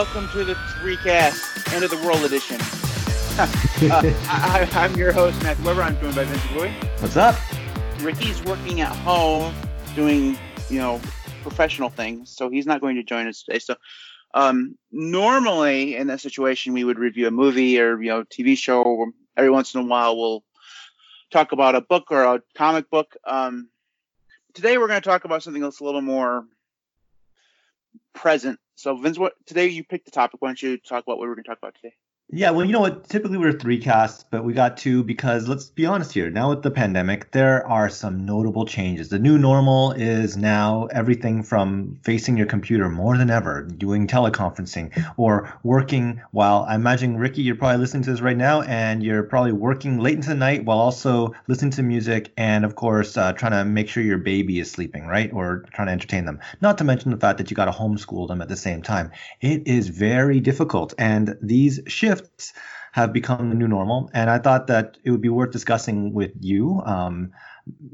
Welcome to the Recast End of the World Edition. uh, I, am your host, Matt Weber. I'm joined by Vincent Louis. What's up? Ricky's working at home doing, you know, professional things, so he's not going to join us today. So, um, normally in that situation, we would review a movie or, you know, TV show. Every once in a while, we'll talk about a book or a comic book. Um, today, we're going to talk about something that's a little more present. So, Vince, what today you picked the topic. Why don't you talk about what we're going to talk about today? Yeah, well, you know what? Typically we're three casts, but we got two because let's be honest here. Now with the pandemic, there are some notable changes. The new normal is now everything from facing your computer more than ever, doing teleconferencing, or working while I imagine Ricky, you're probably listening to this right now, and you're probably working late into the night while also listening to music and of course uh, trying to make sure your baby is sleeping, right? Or trying to entertain them. Not to mention the fact that you got to homeschool them at the same time. It is very difficult, and these shifts have become the new normal. And I thought that it would be worth discussing with you um,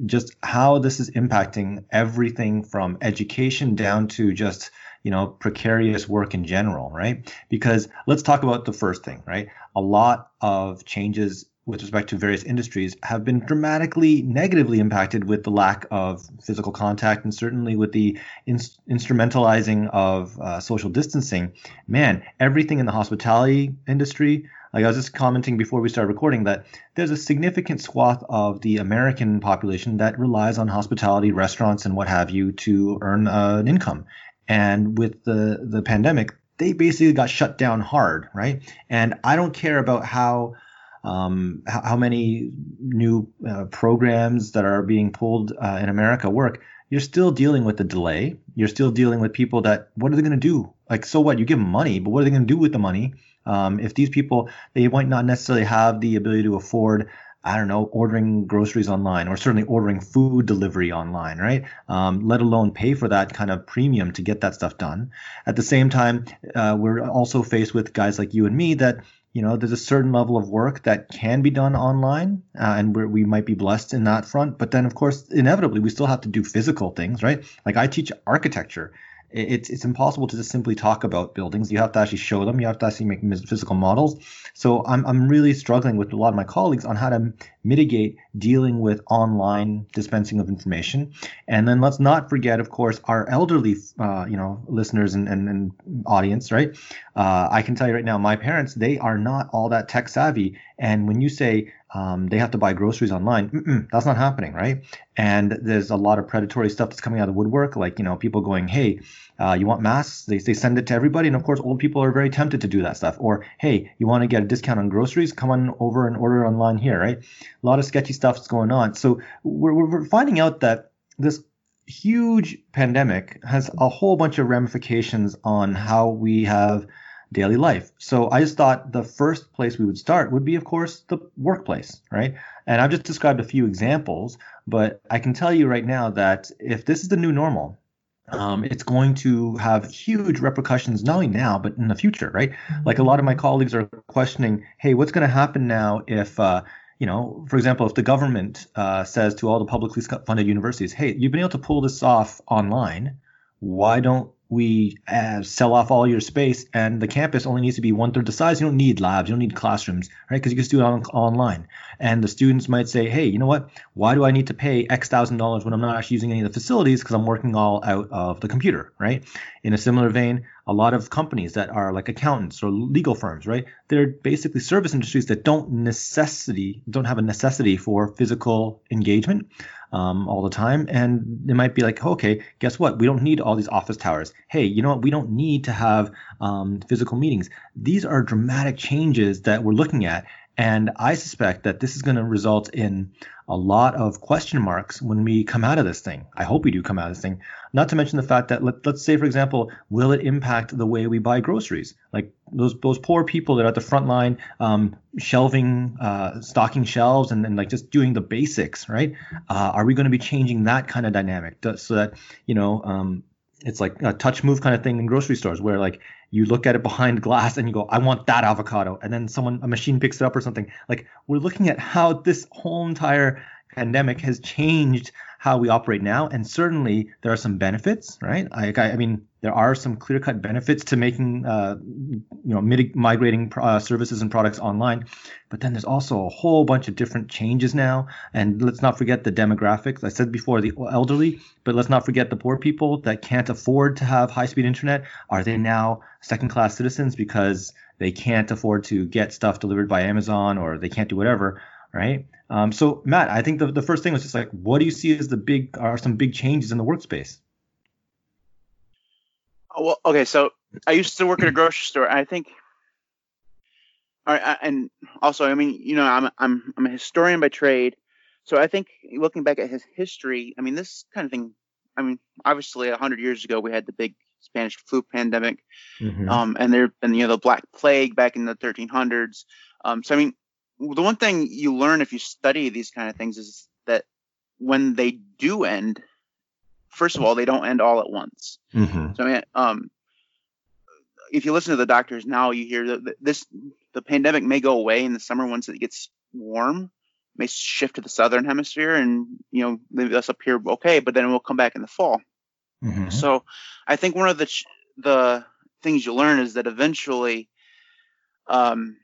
just how this is impacting everything from education down to just you know precarious work in general right because let's talk about the first thing right a lot of changes with respect to various industries have been dramatically negatively impacted with the lack of physical contact and certainly with the in- instrumentalizing of uh, social distancing. Man, everything in the hospitality industry, like I was just commenting before we started recording, that there's a significant swath of the American population that relies on hospitality, restaurants, and what have you to earn uh, an income. And with the, the pandemic, they basically got shut down hard, right? And I don't care about how um, how, how, many new uh, programs that are being pulled uh, in America work, you're still dealing with the delay. You're still dealing with people that, what are they going to do? Like, so what? You give them money, but what are they going to do with the money? Um, if these people, they might not necessarily have the ability to afford I don't know, ordering groceries online or certainly ordering food delivery online, right? Um, let alone pay for that kind of premium to get that stuff done. At the same time, uh, we're also faced with guys like you and me that you know there's a certain level of work that can be done online uh, and we might be blessed in that front. But then of course inevitably we still have to do physical things right? Like i teach architecture it's it's impossible to just simply talk about buildings. You have to actually show them. You have to actually make physical models. So I'm I'm really struggling with a lot of my colleagues on how to mitigate dealing with online dispensing of information. And then let's not forget, of course, our elderly, uh, you know, listeners and, and, and audience, right? Uh, I can tell you right now, my parents they are not all that tech savvy. And when you say um, they have to buy groceries online. that's not happening, right? And there's a lot of predatory stuff that's coming out of the woodwork, like you know people going, "Hey, uh, you want masks?" They, they send it to everybody, and of course, old people are very tempted to do that stuff. Or, "Hey, you want to get a discount on groceries? Come on over and order online here," right? A lot of sketchy stuff is going on. So we're we're finding out that this huge pandemic has a whole bunch of ramifications on how we have daily life. So I just thought the first place we would start would be, of course, the workplace, right? And I've just described a few examples, but I can tell you right now that if this is the new normal, um, it's going to have huge repercussions not only now but in the future, right? Like a lot of my colleagues are questioning, hey, what's going to happen now if uh, you know, for example, if the government uh, says to all the publicly funded universities, hey, you've been able to pull this off online, why don't we uh, sell off all your space and the campus only needs to be one third the size. You don't need labs, you don't need classrooms, right? Because you can just do it on, online. And the students might say, hey, you know what? Why do I need to pay X thousand dollars when I'm not actually using any of the facilities because I'm working all out of the computer, right? In a similar vein, a lot of companies that are like accountants or legal firms, right? They're basically service industries that don't necessity don't have a necessity for physical engagement um, all the time. And they might be like, okay, guess what? We don't need all these office towers. Hey, you know what? We don't need to have um, physical meetings. These are dramatic changes that we're looking at. And I suspect that this is going to result in a lot of question marks when we come out of this thing. I hope we do come out of this thing. Not to mention the fact that let, us say, for example, will it impact the way we buy groceries? Like those those poor people that are at the front line, um, shelving, uh, stocking shelves, and then like just doing the basics, right? Uh, are we going to be changing that kind of dynamic so that you know? Um, it's like a touch move kind of thing in grocery stores where like you look at it behind glass and you go i want that avocado. And then someone a machine picks it up or something. Like we're looking at how this whole entire pandemic has changed how we operate now. And certainly there are some benefits right? I, I mean there are some clear-cut benefits to making, uh, you know, migrating uh, services and products online. But then there's also a whole bunch of different changes now. And let's not forget the demographics. I said before the elderly, but let's not forget the poor people that can't afford to have high-speed internet. Are they now second-class citizens because they can't afford to get stuff delivered by Amazon or they can't do whatever? Right. Um, so Matt, I think the, the first thing was just like, what do you see as the big are some big changes in the workspace? Oh, well, okay, so I used to work at a grocery store. I think, all right, and also, I mean, you know, I'm I'm I'm a historian by trade, so I think looking back at his history, I mean, this kind of thing. I mean, obviously, hundred years ago, we had the big Spanish flu pandemic, mm-hmm. um, and there and you know the Black Plague back in the 1300s. Um, so I mean, the one thing you learn if you study these kind of things is that when they do end, first of all, they don't end all at once. Mm-hmm. So I mean, um, if you listen to the doctors now, you hear that this the pandemic may go away in the summer once it gets warm, may shift to the southern hemisphere, and you know maybe us up here okay, but then it will come back in the fall. Mm-hmm. So I think one of the the things you learn is that eventually, um,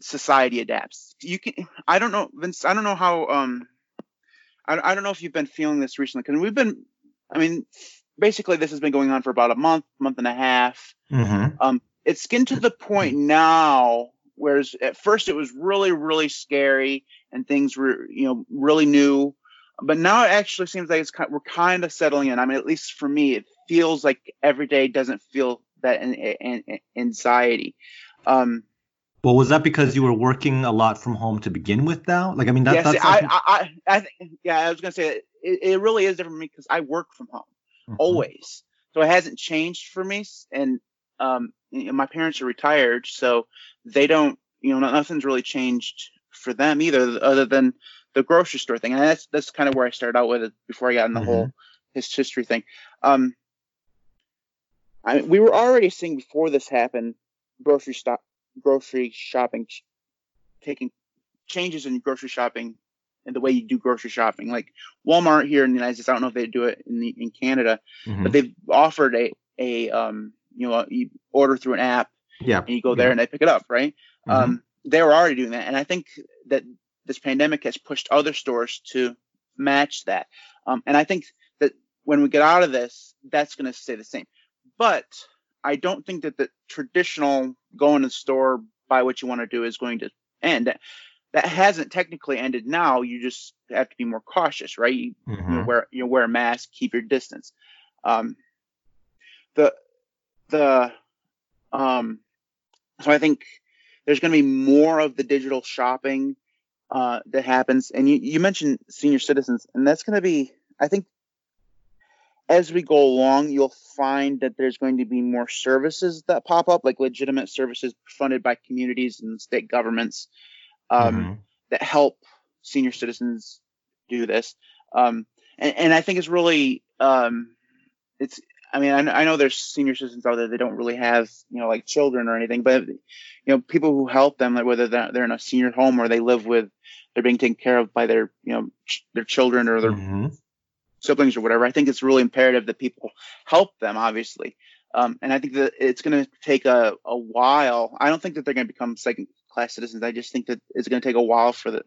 society adapts. You can. I don't know, Vince. I don't know how. Um, I, I don't know if you've been feeling this recently because we've been. I mean, basically, this has been going on for about a month, month and a half. Mm-hmm. Um, it's getting to the point now. Whereas at first it was really, really scary and things were, you know, really new. But now it actually seems like it's kind, we're kind of settling in. I mean, at least for me, it feels like every day doesn't feel that in, in, in anxiety. Um, well, was that because you were working a lot from home to begin with now? Like, I mean, that, yeah, that's. I, I, I, think, yeah, I was gonna say it, it really is different for me because I work from home mm-hmm. always, so it hasn't changed for me. And um, my parents are retired, so they don't, you know, nothing's really changed for them either, other than the grocery store thing. And that's that's kind of where I started out with it before I got in the mm-hmm. whole his history thing. Um, I we were already seeing before this happened grocery stop grocery shopping, taking changes in grocery shopping and the way you do grocery shopping. Like Walmart here in the United States, I don't know if they do it in the, in Canada, mm-hmm. but they've offered a a um you know you order through an app, yeah, and you go there yeah. and they pick it up, right? Mm-hmm. Um, they were already doing that, and I think that this pandemic has pushed other stores to match that. Um, and I think that when we get out of this, that's going to stay the same. But I don't think that the traditional going to the store, buy what you want to do is going to end. That, hasn't technically ended now. You just have to be more cautious, right? You, mm-hmm. you wear you wear a mask, keep your distance. Um, the the um, so I think there's going to be more of the digital shopping uh, that happens. And you, you mentioned senior citizens, and that's going to be, I think, as we go along, you'll find that there's going to be more services that pop up, like legitimate services funded by communities and state governments um, mm-hmm. that help senior citizens do this. Um, and, and, I think it's really, um, it's, I mean, I, I, know there's senior citizens out there that don't really have, you know, like children or anything, but, you know, people who help them, like whether they're, they're in a senior home or they live with, they're being taken care of by their, you know, ch- their children or their mm-hmm siblings or whatever, I think it's really imperative that people help them, obviously. Um, and I think that it's going to take a, a while. I don't think that they're going to become second class citizens. I just think that it's going to take a while for the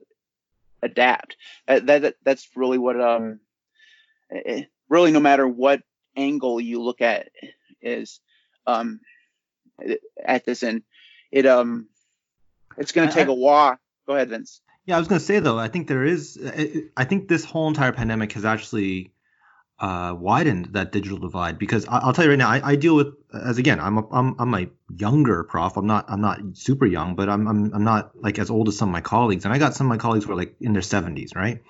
adapt. Uh, that, that, that's really what um it, eh, really no matter what angle you look at is um at this and it um it's going to take a while. Go ahead, Vince. Yeah, I was going to say though, I think there is. I think this whole entire pandemic has actually uh, widened that digital divide because I, will tell you right now, I, I, deal with as again, I'm a, I'm I'm a younger prof. I'm not I'm not super young, but I'm I'm I'm not like as old as some of my colleagues, and I got some of my colleagues who are like in their 70s, right?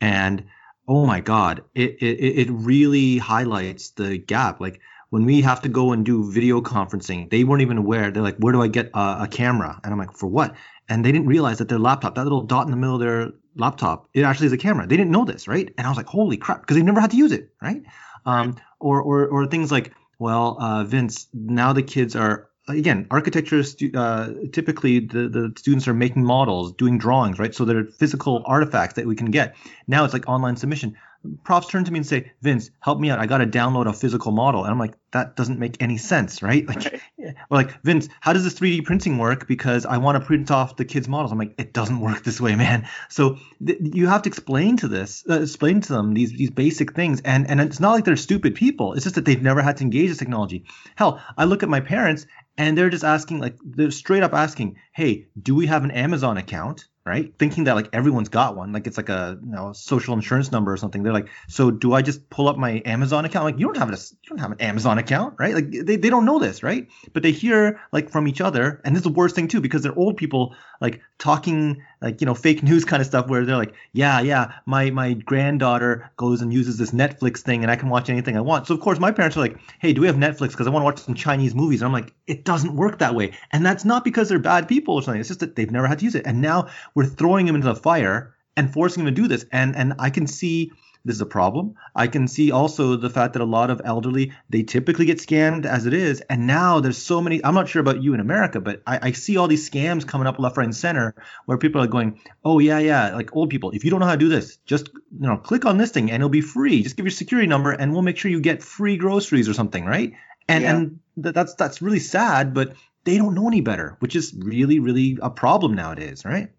And oh my god, it it it really highlights the gap. Like when we have to go and do video conferencing, they weren't even aware. They're like, where do I get a, a camera? And I'm like, for what? and they didn't realize that their laptop, that little dot in the middle of their laptop, it actually is a camera. They didn't know this, right? And I was like, holy crap, because they've never had to use it, right? Um, or, or, or things like, well, uh, Vince, now the kids are again architecture. Uh, typically, the the students are making models, doing drawings, right? So they're physical artifacts that we can get. Now it's like online submission. Profs turn to me and say, Vince, help me out. I got to download a physical model. And I'm like, that doesn't make any sense, right? Like, right. or like, Vince, how does this 3D printing work? Because I want to print off the kids' models. I'm like, it doesn't work this way, man. So th- you have to explain to this, uh, explain to them these these basic things. And and it's not like they're stupid people. It's just that they've never had to engage this technology. Hell, I look at my parents and they're just asking, like, they're straight up asking, hey, do we have an Amazon account? Right? Thinking that like everyone's got one, like it's like a you know social insurance number or something. They're like, so do I just pull up my Amazon account? Like you don't have a you don't have an Amazon account, right? Like they, they don't know this, right? But they hear like from each other, and this is the worst thing too because they're old people like talking like you know fake news kind of stuff where they're like yeah yeah my my granddaughter goes and uses this netflix thing and i can watch anything i want. So of course my parents are like hey do we have netflix? Because i want to watch some chinese movies. And i'm like it doesn't work that way. And that's not because they're bad people or something. It's just that they've never had to use it. And now we're throwing them into the fire and forcing them to do this. And and i can see this is a problem. I can see also the fact that a lot of elderly they typically get scammed as it is, and now there's so many. I'm not sure about you in America, but I, I see all these scams coming up left, right, and center where people are going, "Oh yeah, yeah," like old people. If you don't know how to do this, just you know, click on this thing and it'll be free. Just give your security number and we'll make sure you get free groceries or something, right? And yeah. and th- that's that's really sad, but they don't know any better, which is really really a problem nowadays, right?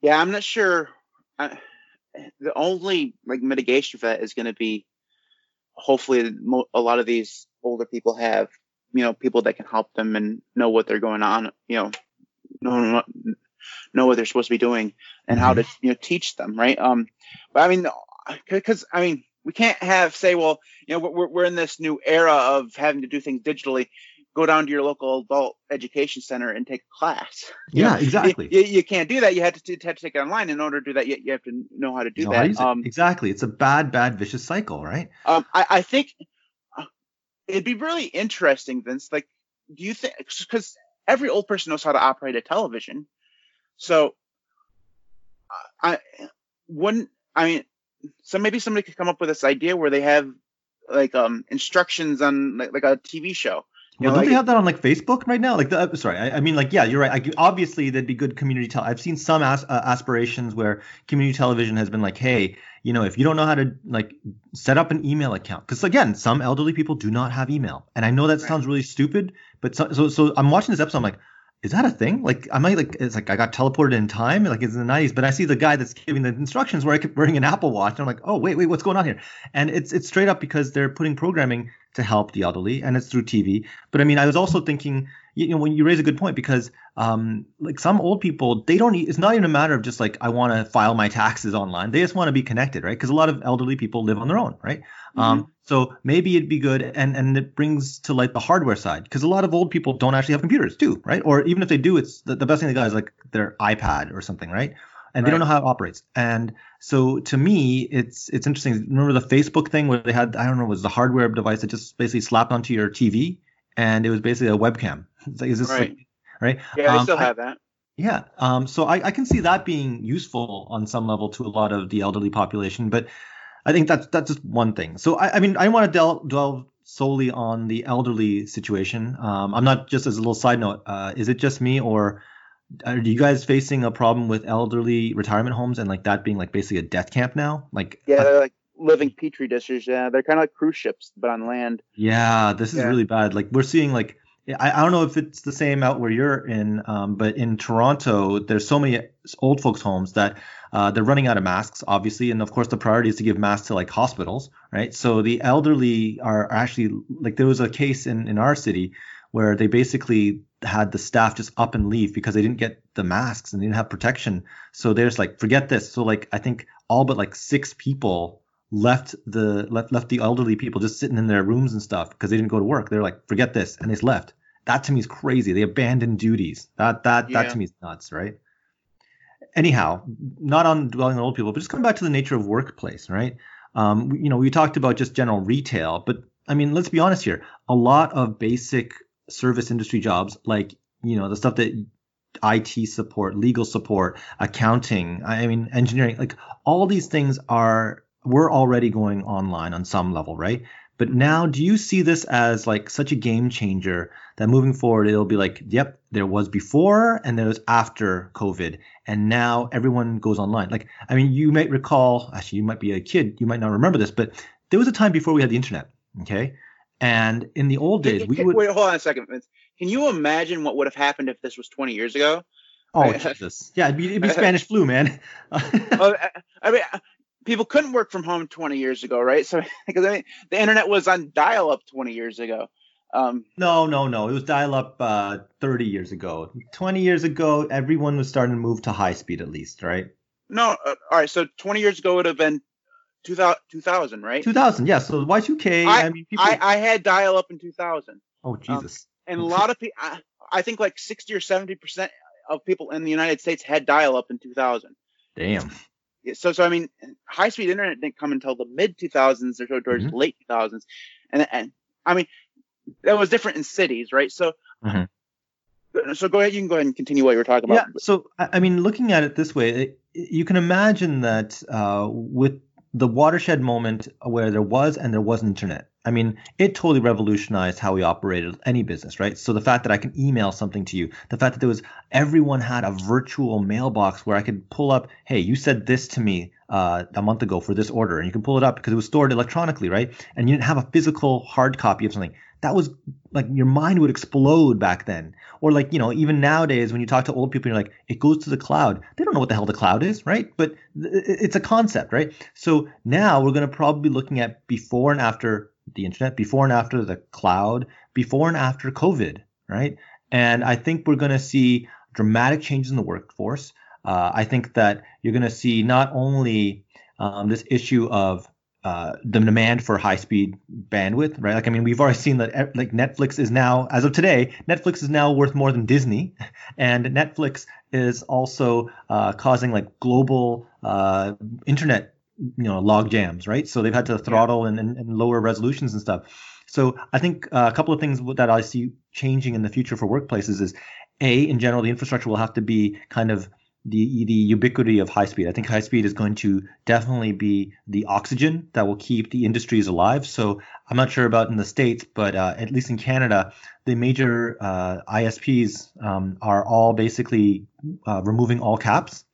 Yeah, I'm not sure. I- the only like mitigation for that is going to be hopefully a lot of these older people have you know people that can help them and know what they're going on you know know know what they're supposed to be doing and how to mm-hmm. you know teach them right um but i mean because i mean we can't have say well you know we're, we're in this new era of having to do things digitally go down to your local adult education center and take a class. Yeah, know, exactly. You, you, can't do that. You have to, you have to take it online. In order to do that, you, you have to know how to do that. Um, exactly. It's a bad, bad, vicious cycle, right? Um, I, I think uh, it'd be really interesting, Vince. Like, do you think, because every old person knows how to operate a television. So, I wouldn't, I mean, so maybe somebody could come up with this idea where they have like um instructions on like, like a TV show well, don't like, they have that on like Facebook right now? Like, the, uh, sorry, I, I, mean, like, yeah, you're right. Like, obviously, there'd be good community. Te- I've seen some as, uh, aspirations where community television has been like, hey, you know, if you don't know how to like set up an email account, because again, some elderly people do not have email, and I know that right. sounds really stupid, but so, so, so I'm watching this episode, I'm like, is that a thing? Like, I might like, it's like I got teleported in time, like it's in the 90s, but I see the guy that's giving the instructions where I keep wearing an Apple Watch, and I'm like, oh wait, wait, what's going on here? And it's it's straight up because they're putting programming to help the elderly, and it's through TV. But I mean, I was also thinking, you know, when you raise a good point, because um, like some old people, they don't. It's not even a matter of just like I want to file my taxes online. They just want to be connected, right? Because a lot of elderly people live on their own, right? Mm-hmm. Um, so maybe it'd be good, and and it brings to light the hardware side, because a lot of old people don't actually have computers too, right? Or even if they do, it's the, the best thing they got is like their iPad or something, right? and they don't know how it operates. And so to me, it's it's interesting. Remember the Facebook thing where they had I don't know was the hardware device that just basically slapped onto your TV, and it was basically a webcam. Is this right? Like, right? Yeah, um, they still have that. Yeah. Um, so I, I can see that being useful on some level to a lot of the elderly population, but I think that's that's just one thing. So I, I mean I want to delve, delve solely on the elderly situation. Um, I'm not just as a little side note. Uh, is it just me or are you guys facing a problem with elderly retirement homes and like that being like basically a death camp now? Like yeah, they're like living petri dishes. Yeah, they're kind of like cruise ships but on land. Yeah, this is yeah. really bad. Like we're seeing like I, I don't know if it's the same out where you're in, um, but in Toronto, there's so many old folks' homes that uh, they're running out of masks, obviously, and of course the priority is to give masks to like hospitals, right? So the elderly are actually like there was a case in in our city where they basically had the staff just up and leave because they didn't get the masks and they didn't have protection. So there's like, forget this. So like, I think all but like six people left the left left the elderly people just sitting in their rooms and stuff because they didn't go to work. They're like, forget this, and they just left. That to me is crazy. They abandoned duties. That that yeah. that to me is nuts, right? Anyhow, not on dwelling on old people, but just coming back to the nature of workplace, right? Um, you know, we talked about just general retail, but I mean, let's be honest here. A lot of basic service industry jobs like you know the stuff that IT support, legal support, accounting, I mean engineering, like all these things are we're already going online on some level, right? But now, do you see this as like such a game changer that moving forward, it'll be like, yep, there was before and there was after COVID, and now everyone goes online. Like, I mean, you might recall, actually, you might be a kid, you might not remember this, but there was a time before we had the internet, okay? And in the old days, we would wait. Hold on a second. Can you imagine what would have happened if this was 20 years ago? Oh Jesus! Yeah, it'd be, it'd be Spanish flu, man. Oh, I mean, people couldn't work from home 20 years ago, right? So because I mean, the internet was on dial-up 20 years ago. Um, no, no, no. It was dial-up uh, 30 years ago. 20 years ago, everyone was starting to move to high speed, at least, right? No, uh, all right. So 20 years ago would have been 2000, 2000 right? 2000, yeah. So Y2K. I, I mean, people... I, I had dial-up in 2000. Oh Jesus! Um, and a lot of people, I, I think like 60 or 70 percent of people in the United States had dial-up in 2000. Damn. So, so I mean, high-speed internet didn't come until the mid 2000s or towards mm-hmm. late 2000s, and and I mean, that was different in cities, right? So. Mm-hmm. So go ahead. You can go ahead and continue what you were talking about. Yeah. So I mean, looking at it this way, it, you can imagine that uh, with the watershed moment where there was and there wasn't internet, I mean, it totally revolutionized how we operated any business, right? So the fact that I can email something to you, the fact that there was everyone had a virtual mailbox where I could pull up, hey, you said this to me uh, a month ago for this order, and you can pull it up because it was stored electronically, right? And you didn't have a physical hard copy of something. That was like your mind would explode back then. Or like, you know, even nowadays when you talk to old people, you're like, it goes to the cloud. They don't know what the hell the cloud is, right? But it's a concept, right? So now we're going to probably be looking at before and after the internet, before and after the cloud, before and after COVID, right? And I think we're going to see dramatic changes in the workforce. Uh, I think that you're going to see not only um, this issue of uh, the demand for high speed bandwidth, right? Like, I mean, we've already seen that eh, like Netflix is now, as of today, Netflix is now worth more than Disney, and Netflix is also uh, causing like global uh, internet you know log jams, right? So they've had to throttle yeah. and, and, and, lower resolutions and stuff. So I think uh, a couple of things that I see changing in the future for workplaces is a in general the infrastructure will have to be kind of the the ubiquity of high speed. I think high speed is going to definitely be the oxygen that will keep the industries alive. So I'm not sure about in the states, but uh, at least in Canada, the major uh, ISPs um, are all basically uh, removing all caps.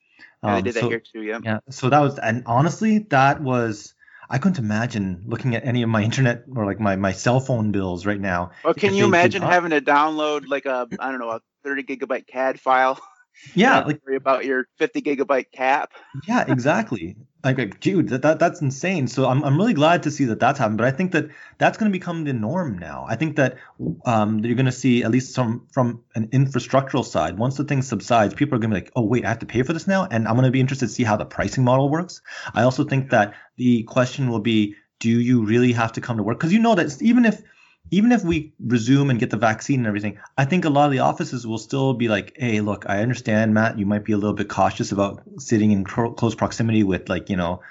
Yeah, they did um, so, that here too. Yeah. Yeah. So that was, and honestly, that was. I couldn't imagine looking at any of my internet or like my, my cell phone bills right now. Well, can you imagine having to download like a I don't know a 30 gigabyte CAD file? Yeah, like about your 50 gigabyte cap. Yeah, exactly. Like, like, dude, that, that that's insane. So I'm I'm really glad to see that that's happened. But I think that that's going to become the norm now. I think that um you're going to see at least some from an infrastructural side. Once the thing subsides, people are going to be like, oh wait, I have to pay for this now, and I'm going to be interested to see how the pricing model works. I also think that the question will be, do you really have to come to work? Because you know that even if even if we resume and get the vaccine and everything, I think a lot of the offices will still be like, hey, look, I understand, Matt, you might be a little bit cautious about sitting in cro- close proximity with like, you know,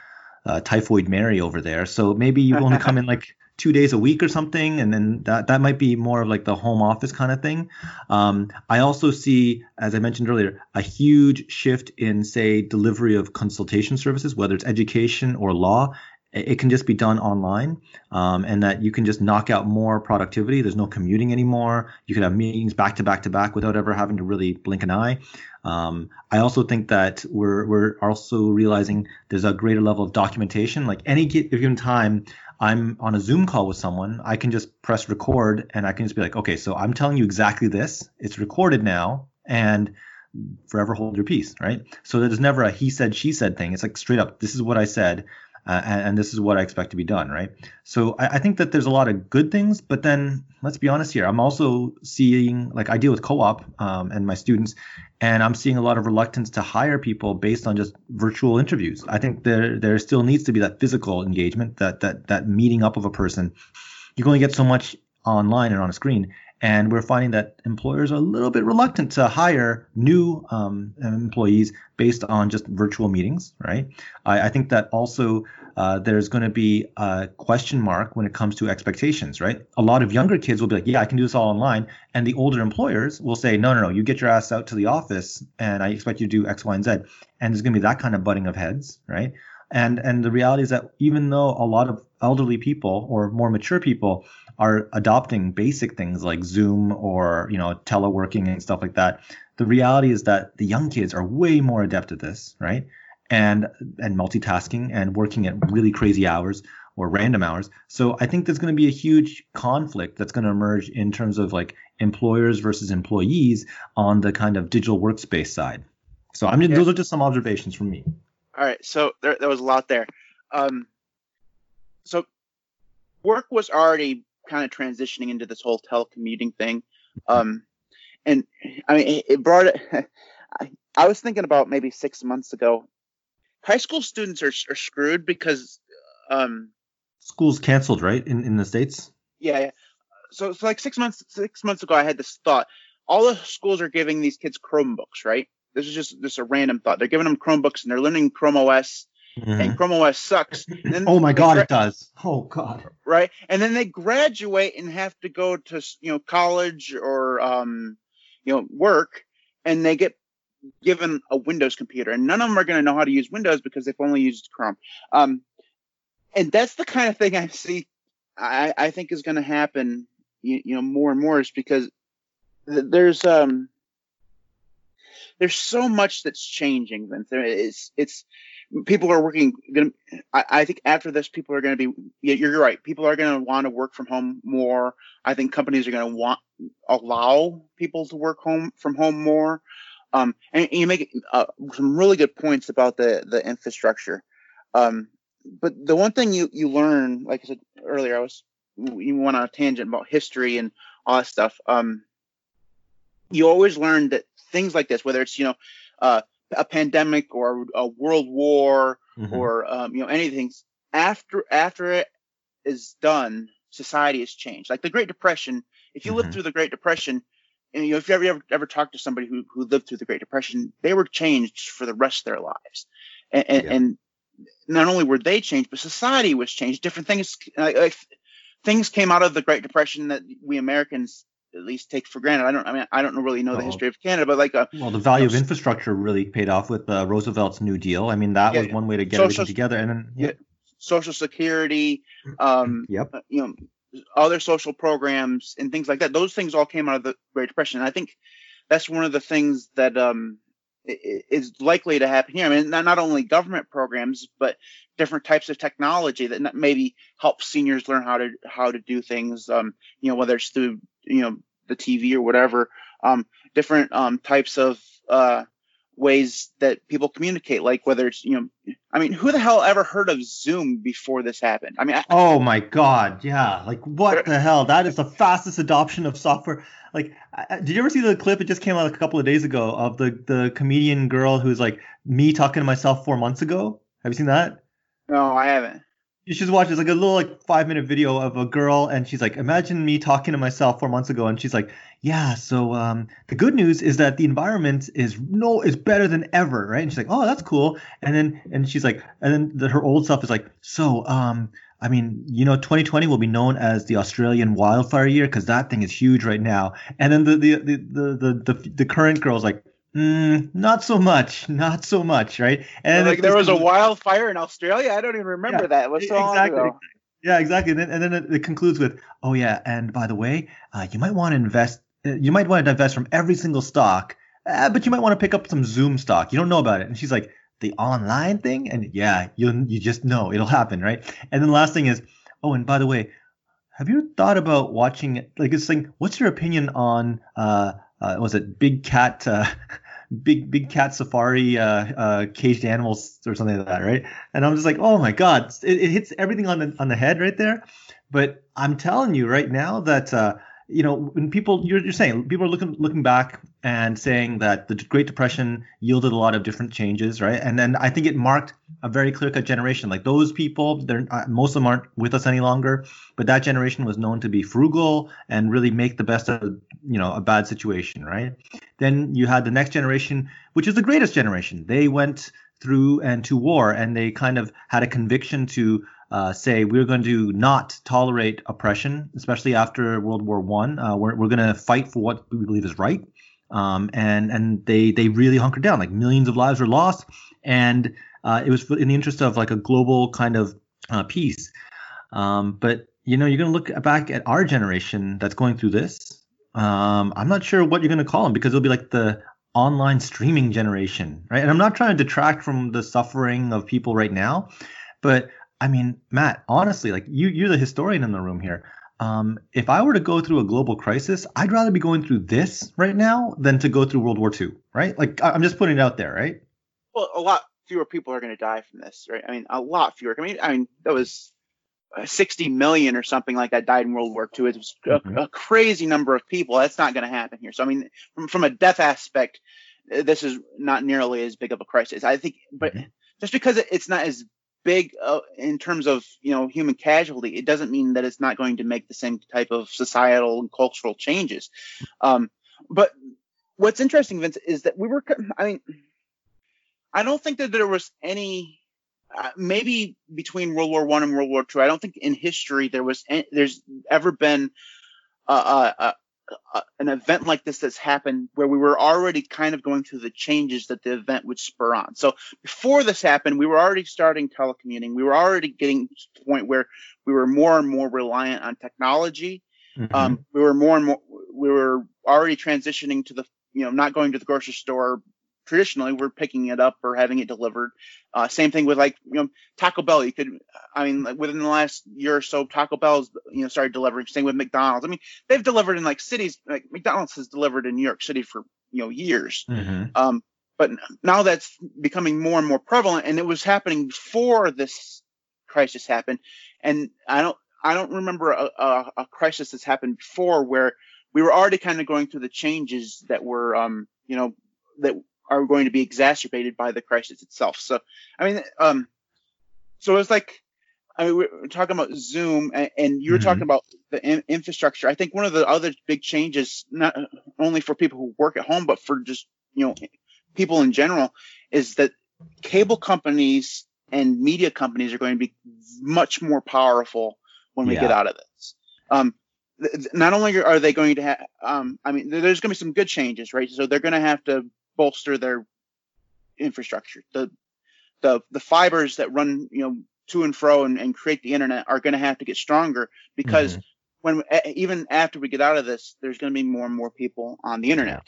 uh, typhoid Mary over there. So maybe you only come in like two days a week or something, and then that that might be more of like the home office kind of thing. Um, I also see, as I mentioned earlier, a huge shift in say delivery of consultation services, whether it's education or law it can just be done online um, and that you can just knock out more productivity. There's no commuting anymore. You can have meetings back to back to back without ever having to really blink an eye. Um, i also think that we're, we're also realizing there's a greater level of documentation. Like any given time i'm on a zoom call with someone i can just press record and i can just be like okay so i'm telling you exactly this. It's recorded now and forever hold your peace right? So there's never a he said she said thing. It's like straight up this is what i said uh, and, and, this is what I expect to be done, right? So I, I, think that there's a lot of good things, but then let's be honest here. I'm also seeing, like, I deal with co-op um, and my students, and I'm seeing a lot of reluctance to hire people based on just virtual interviews. I think there there still needs to be that physical engagement, that that that meeting up of a person. You can only get so much online and on a screen, and we're finding that employers are a little bit reluctant to hire new um, employees based on just virtual meetings, right? I, I think that also uh, there's going to be a question mark when it comes to expectations, right? A lot of younger kids will be like, yeah, I can do this all online. And the older employers will say, no, no, no, you get your ass out to the office and I expect you to do X, Y, and Z. And there's going to be that kind of butting of heads, right? And and the reality is that even though a lot of elderly people or more mature people are adopting basic things like Zoom or you know teleworking and stuff like that, the reality is that the young kids are way more adept at this, right? And and multitasking and working at really crazy hours or random hours. So I think there's going to be a huge conflict that's going to emerge in terms of like employers versus employees on the kind of digital workspace side. So I mean, yeah. those are just some observations from me. All right, so there, there was a lot there. Um, so work was already kind of transitioning into this whole telecommuting thing, um, and I mean, it, brought it. I, I was thinking about maybe six months ago. High school students are, are screwed because um, schools canceled, right? In in the states. Yeah, yeah. So, so like six months six months ago, I had this thought. All the schools are giving these kids Chromebooks, right? This is just just a random thought. They're giving them Chromebooks and they're learning Chrome OS. Mm-hmm. And Chrome OS sucks. oh my god, gra- it does. Oh god. Right, and then they graduate and have to go to you know college or um, you know work, and they get given a Windows computer, and none of them are going to know how to use Windows because they've only used Chrome. Um, and that's the kind of thing I see. I, I think is going to happen. You, you, know, more and more is because th- there's um there's so much that's changing. Vince. It's it's people are working. Gonna, I, I think after this, people are going to be. You're right. People are going to want to work from home more. I think companies are going to want allow people to work home from home more. Um, and, and you make uh, some really good points about the the infrastructure. Um, but the one thing you you learn, like I said earlier, I was you went on a tangent about history and all that stuff. Um, you always learn that things like this, whether it's you know uh, a pandemic or a world war mm-hmm. or um, you know anything, after after it is done, society has changed. Like the Great Depression. If you mm-hmm. lived through the Great Depression, and you know if you ever ever, ever talked to somebody who who lived through the Great Depression, they were changed for the rest of their lives. And, and, yeah. and not only were they changed, but society was changed. Different things, like, things came out of the Great Depression that we Americans at least take for granted. I don't. I mean, I don't really know the history of Canada, but like, a, uh, well, the value you know, of infrastructure really paid off with uh, Roosevelt's New Deal. I mean, that yeah, was one way to get social, everything together, and then yeah. Social Security, um, yep. Uh, you know, other social programs and things like that. Those things all came out of the Great Depression. And I think that's one of the things that um, is likely to happen here. I mean, not, not only government programs, but different types of technology that maybe help seniors learn how to how to do things. Um, you know, whether it's through you know the TV or whatever. Um, different um, types of uh, ways that people communicate, like whether it's you know, I mean, who the hell ever heard of Zoom before this happened? I mean, I, oh my god, yeah, like what the hell? That is the fastest adoption of software. Like, did you ever see the clip? It just came out a couple of days ago of the the comedian girl who's like me talking to myself four months ago. Have you seen that? No, I haven't you should watch. It's like a little like five minute video of a girl, and she's like, "Imagine me talking to myself four months ago," and she's like, "Yeah, so um, the good news is that the environment is no is better than ever, right?" And she's like, "Oh, that's cool." And then and she's like, and then the, her old self is like, "So um, I mean, you know, 2020 will be known as the Australian wildfire year because that thing is huge right now." And then the the the the the, the, the current girl's like, Mm, not so much, not so much, right? And like there was a wildfire in Australia. I don't even remember yeah, that. Was so exactly. long ago. Yeah, exactly. And then, and then it, it, concludes with, "Oh yeah, and by the way, uh, you might want to invest. Uh, you might want to divest from every single stock, uh, but you might want to pick up some Zoom stock. You don't know about it." And she's like, "The online thing?" And yeah, you you just know it'll happen, right? And then the last thing is, "Oh, and by the way, have you thought about watching like this thing? What's your opinion on uh, was it Big Cat, uh, Big Big Cat Safari, uh, uh, Caged Animals or something like that, right? And I'm just like, oh my god, it, it, hits everything on the on the head right there. But I'm telling you right now that uh, you know, when people you're, you're saying people are looking looking back and saying that the Great Depression yielded a lot of different changes, right? And then I think it marked a very clear cut generation. Like those people, they're most of them aren't with us any longer, but that generation was known to be frugal and really make the best of you know a bad situation, right? Then you had the next generation, which is the greatest generation. They went through and to war, and they kind of had a conviction to uh, say we're going to not tolerate oppression, especially after World War One. Uh, we're we're going to fight for what we believe is right, um, and and they they really hunkered down. Like millions of lives were lost, and uh, it was in the interest of like a global kind of uh, peace. Um, but you know, you're going to look back at our generation that's going through this. Um, I'm not sure what you're going to call them because it'll be like the online streaming generation, right? And I'm not trying to detract from the suffering of people right now, but I mean, Matt, honestly, like you, you're the historian in the room here. Um, if I were to go through a global crisis, I'd rather be going through this right now than to go through World War II, right? Like I'm just putting it out there, right? Well, a lot fewer people are going to die from this, right? I mean, a lot fewer. I mean, I mean, that was uh, 60 million or something like that died in World War II. It was a, mm-hmm. a crazy number of people. That's not going to happen here. So, I mean, from, from a death aspect, this is not nearly as big of a crisis. I think, but mm-hmm. just because it's not as big uh, in terms of you know human casualty, it doesn't mean that it's not going to make the same type of societal and cultural changes. Um, but what's interesting, Vince, is that we were. I mean, I don't think that there was any. Uh, maybe between World War One and World War Two, I don't think in history there was any, there's ever been a, a, uh, an event like this that's happened where we were already kind of going through the changes that the event would spur on. So before this happened, we were already starting telecommuting. We were already getting to the point where we were more and more reliant on technology. Mm-hmm. Um, we were more and more, we were already transitioning to the, you know, not going to the grocery store traditionally we're picking it up or having it delivered. Uh, same thing with like you know Taco Bell. You could, I mean, like within the last year or so, Taco Bell's you know started delivering. Same with McDonald's. I mean, they've delivered in like cities. Like McDonald's has delivered in New York City for you know years. Mm-hmm. Um, but now that's becoming more and more prevalent, and it was happening before this crisis happened. And I don't, I don't remember a, a, a crisis that's happened before where we were already kind of going through the changes that were, um, you know, that are going to be exacerbated by the crisis itself. So, I mean, um, so it's like, I mean, we're talking about Zoom, and, and you were mm-hmm. talking about the in- infrastructure. I think one of the other big changes, not only for people who work at home, but for just you know people in general, is that cable companies and media companies are going to be much more powerful when we yeah. get out of this. Um, not only are they going to have, um, I mean, there's going to be some good changes, right? So they're going to have to bolster their infrastructure. The the the fibers that run you know to and fro and, and create the internet are going to have to get stronger because mm-hmm. when even after we get out of this, there's going to be more and more people on the internet.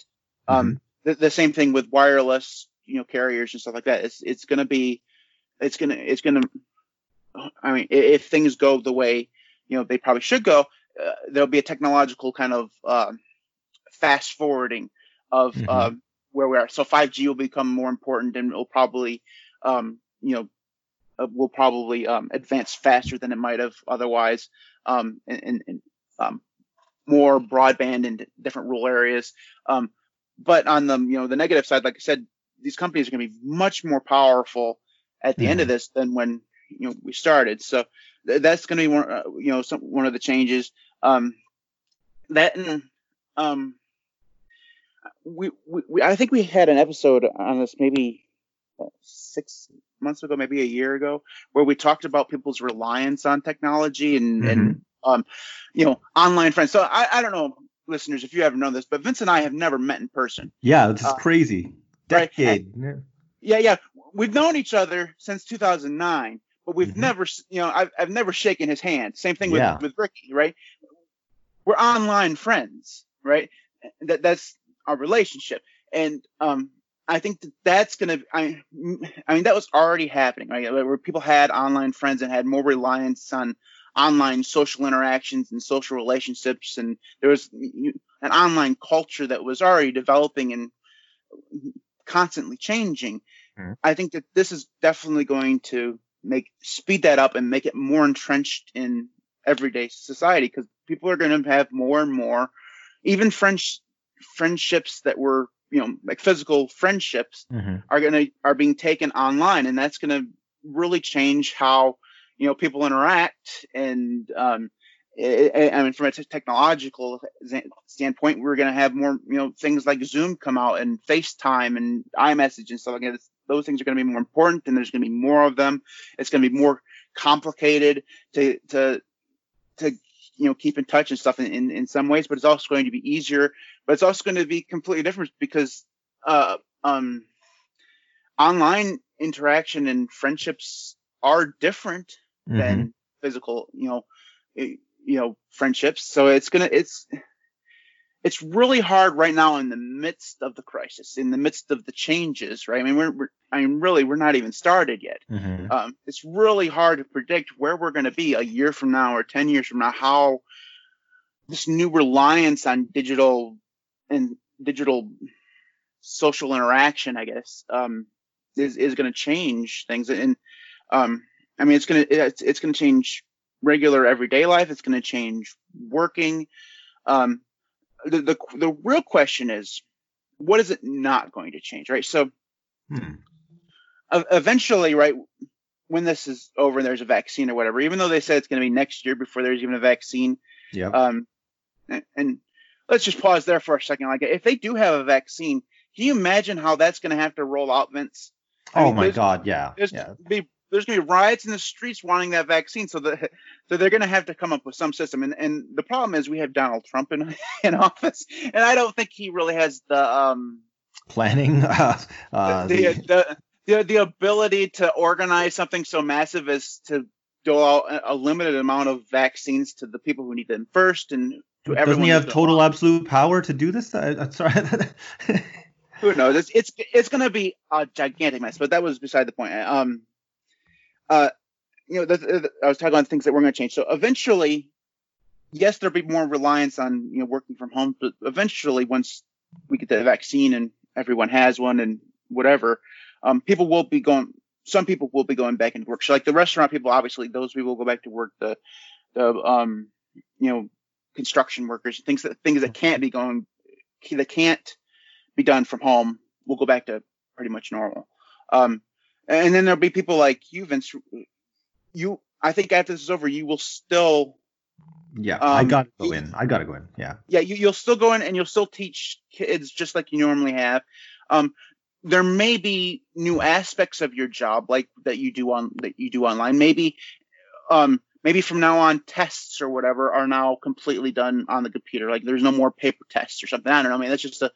Mm-hmm. Um, the, the, same thing with wireless, you know, carriers and stuff like that. It's it's going to be, it's going to it's going to. I mean, if things go the way you know they probably should go, uh, there'll be a technological kind of uh, fast forwarding of mm-hmm. uh, where we are. So 5G will become more important and it'll probably, um, you know, uh, will probably um, advance faster than it might have otherwise, um, and, and um, more broadband in different rural areas. Um, but on the you know the negative side, like I said, these companies are going to be much more powerful at the mm-hmm. end of mm-hmm. this than when you know we started. So th- that's going to be one, uh, you know, some, one of the changes. Um, that and um, we, we, I think we had an episode on this maybe uh, six months ago, maybe a year ago, where we talked about people's reliance on technology and, mm-hmm. and um, you know, online friends. So I, I don't know, listeners, if you haven't known this, but Vince and I have never met in person. Yeah, this is uh, crazy. Decade. Right? yeah, yeah. We've known each other since 2009, but we've mm-hmm. never, you know, I've, I've never shaken his hand. Same thing with, yeah. with Ricky, right? We're online friends, right? That that's our relationship. And um, I think that that's going to, I, I mean, that was already happening, right? Where people had online friends and had more reliance on online social interactions and social relationships. And there was an online culture that was already developing and constantly changing. Mm-hmm. I think that this is definitely going to make speed that up and make it more entrenched in everyday society because people are going to have more and more even friends friendships that were you know like physical friendships mm-hmm. are gonna are being taken online and that's gonna really change how you know people interact and um it, I mean, from a t- technological standpoint, we're going to have more, you know, things like Zoom come out and FaceTime and iMessage and stuff like that. Those things are going to be more important, and there's going to be more of them. It's going to be more complicated to to to you know keep in touch and stuff in, in, in some ways, but it's also going to be easier. But it's also going to be completely different because uh, um, online interaction and friendships are different mm-hmm. than physical, you know, you know, friendships. So it's gonna it's it's really hard right now in the midst of the crisis, in the midst of the changes, right? I mean, we're, we're I mean, really, we're not even started yet. Mm-hmm. Um, it's really hard to predict where we're going to be a year from now or 10 years from now, how this new reliance on digital and digital social interaction, I guess, um, is, is going to change things. And, um, I mean, it's going to, it's, it's going to change regular everyday life. It's going to change working. Um, the, the the real question is, what is it not going to change, right? So, hmm. eventually, right when this is over and there's a vaccine or whatever, even though they said it's going to be next year before there's even a vaccine, yeah. Um, and, and let's just pause there for a second. Like, if they do have a vaccine, can you imagine how that's going to have to roll out, Vince? I oh mean, my God, yeah. Yeah. be there's going to be riots in the streets wanting that vaccine. So the, so they're going to have to come up with some system. And, and the problem is we have Donald Trump in, in office, and I don't think he really has the um, planning, uh, uh, the, the, the, the, the ability to organize something so massive as to dole out a limited amount of vaccines to the people who need them first and to Doesn't he have total absolute power to do this? I'm sorry. Who knows? It's it's, it's going to be a gigantic mess, but that was beside the point. Um, uh, you know, the, the, I was talking about things that were going to change. So eventually, yes, there'll be more reliance on you know working from home, but eventually, once we get the vaccine and everyone has one and whatever, um, people will be going. Some people will be going back into work. So like the restaurant people, obviously, those people will go back to work. The the um, you know, construction workers, things that things that can't be going, that can't be done from home, will go back to pretty much normal. Um, and then there'll be people like you, Vince. You, I think after this is over, you will still. Yeah, um, I got to go in. I got to go in. Yeah. Yeah, you, you'll still go in and you'll still teach kids just like you normally have. Um, there may be new aspects of your job like that you do on that you do online. Maybe, um, maybe from now on tests or whatever are now completely done on the computer. Like there's no more paper tests or something. I don't know. I mean, that's just a,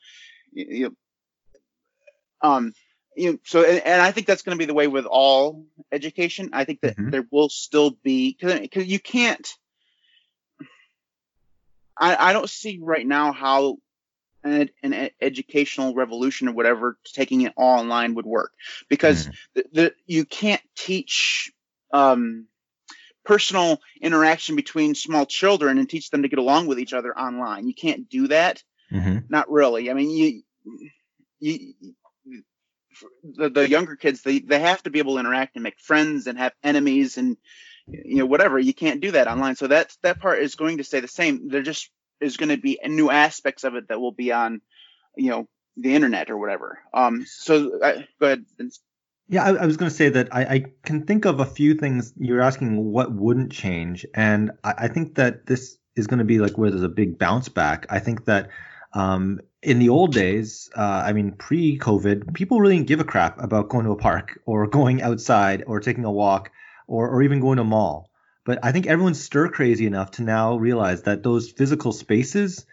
you know, um, you know, so and, and, I think that's going to be the way with all education. I think that mm-hmm. there will still be because you can't. I, I don't see right now how an, an, educational revolution or whatever taking it all online would work because mm. the, the, you can't teach um, personal interaction between small children and teach them to get along with each other online. You can't do that. Mm-hmm. Not really. I mean, you you the, the younger kids they, they have to be able to interact and make friends and have enemies and you know whatever. You can't do that online. So that that part is going to stay the same. There just is going to be new aspects of it that will be on you know the internet or whatever. Um so uh, go ahead yeah I, I was going to say that I, I, can think of a few things you're asking what wouldn't change. And I, I think that this is going to be like where there's a big bounce back. I think that um, in the old days, uh, I mean, pre COVID, people really didn't give a crap about going to a park or going outside or taking a walk or, or even going to a mall. But I think everyone's stir crazy enough to now realize that those physical spaces,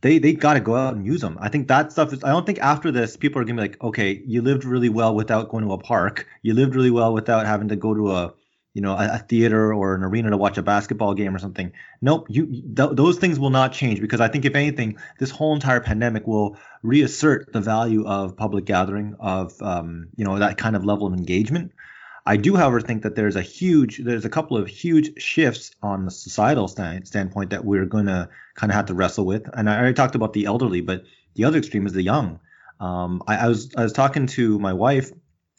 they they got to go out and use them. I think that stuff is. I don't think after this people are gonna be like, okay, you lived really well without going to a park. You lived really well without having to go to a you know, a, a, theater or an arena to watch a basketball game or something. Nope, you th- those things will not change because I think if anything, this whole entire pandemic will reassert the value of public gathering, of um, you know, that kind of level of engagement. I do, however, think that there's a huge, there's a couple of huge shifts on the societal stand, standpoint that we're going to kind of have to wrestle with. And I already talked about the elderly, but the other extreme is the young. Um, I, I was I was talking to my wife,